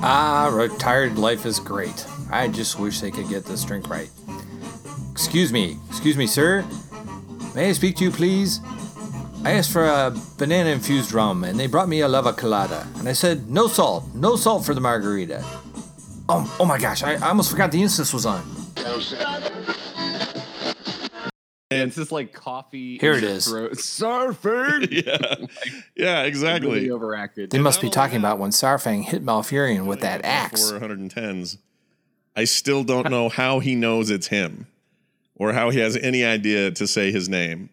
Ah, retired life is great. I just wish they could get this drink right. Excuse me, excuse me, sir. May I speak to you, please? I asked for a banana infused rum, and they brought me a lava colada. And I said, no salt, no salt for the margarita. Oh, oh my gosh, I, I almost forgot the instance was on. It's just like coffee. Here it is. it your is. throat. Surfing. yeah, yeah, exactly. Really overacted. They must be talking allowed. about when Saurfang hit Malfurion with that axe. Four 110s. I still don't know how he knows it's him, or how he has any idea to say his name.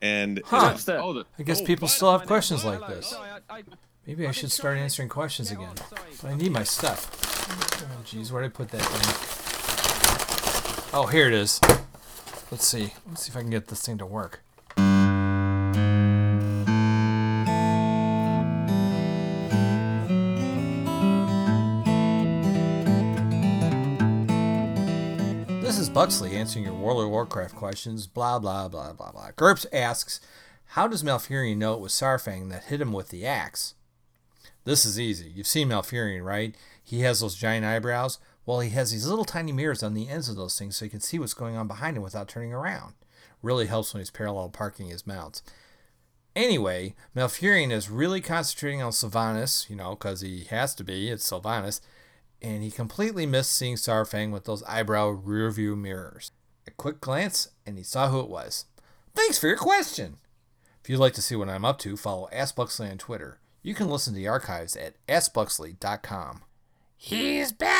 And Huh. What's that? The, I guess oh, people but- still have questions like this. sorry, I- I- Maybe I should start answering questions again. But I need my stuff. Oh, jeez, where did I put that thing? Oh, here it is. Let's see. Let's see if I can get this thing to work. This is Buxley answering your World of Warcraft questions. Blah blah blah blah blah. GURPS asks, "How does Malfurion know it was Saurfang that hit him with the axe?" This is easy. You've seen Malfurion, right? He has those giant eyebrows. Well, he has these little tiny mirrors on the ends of those things so he can see what's going on behind him without turning around. Really helps when he's parallel parking his mounts. Anyway, Malfurion is really concentrating on Sylvanas, you know, because he has to be, it's Sylvanas, and he completely missed seeing Saurfang with those eyebrow rear view mirrors. A quick glance, and he saw who it was. Thanks for your question! If you'd like to see what I'm up to, follow Ask Buxley on Twitter. You can listen to the archives at askbuxley.com. He's back!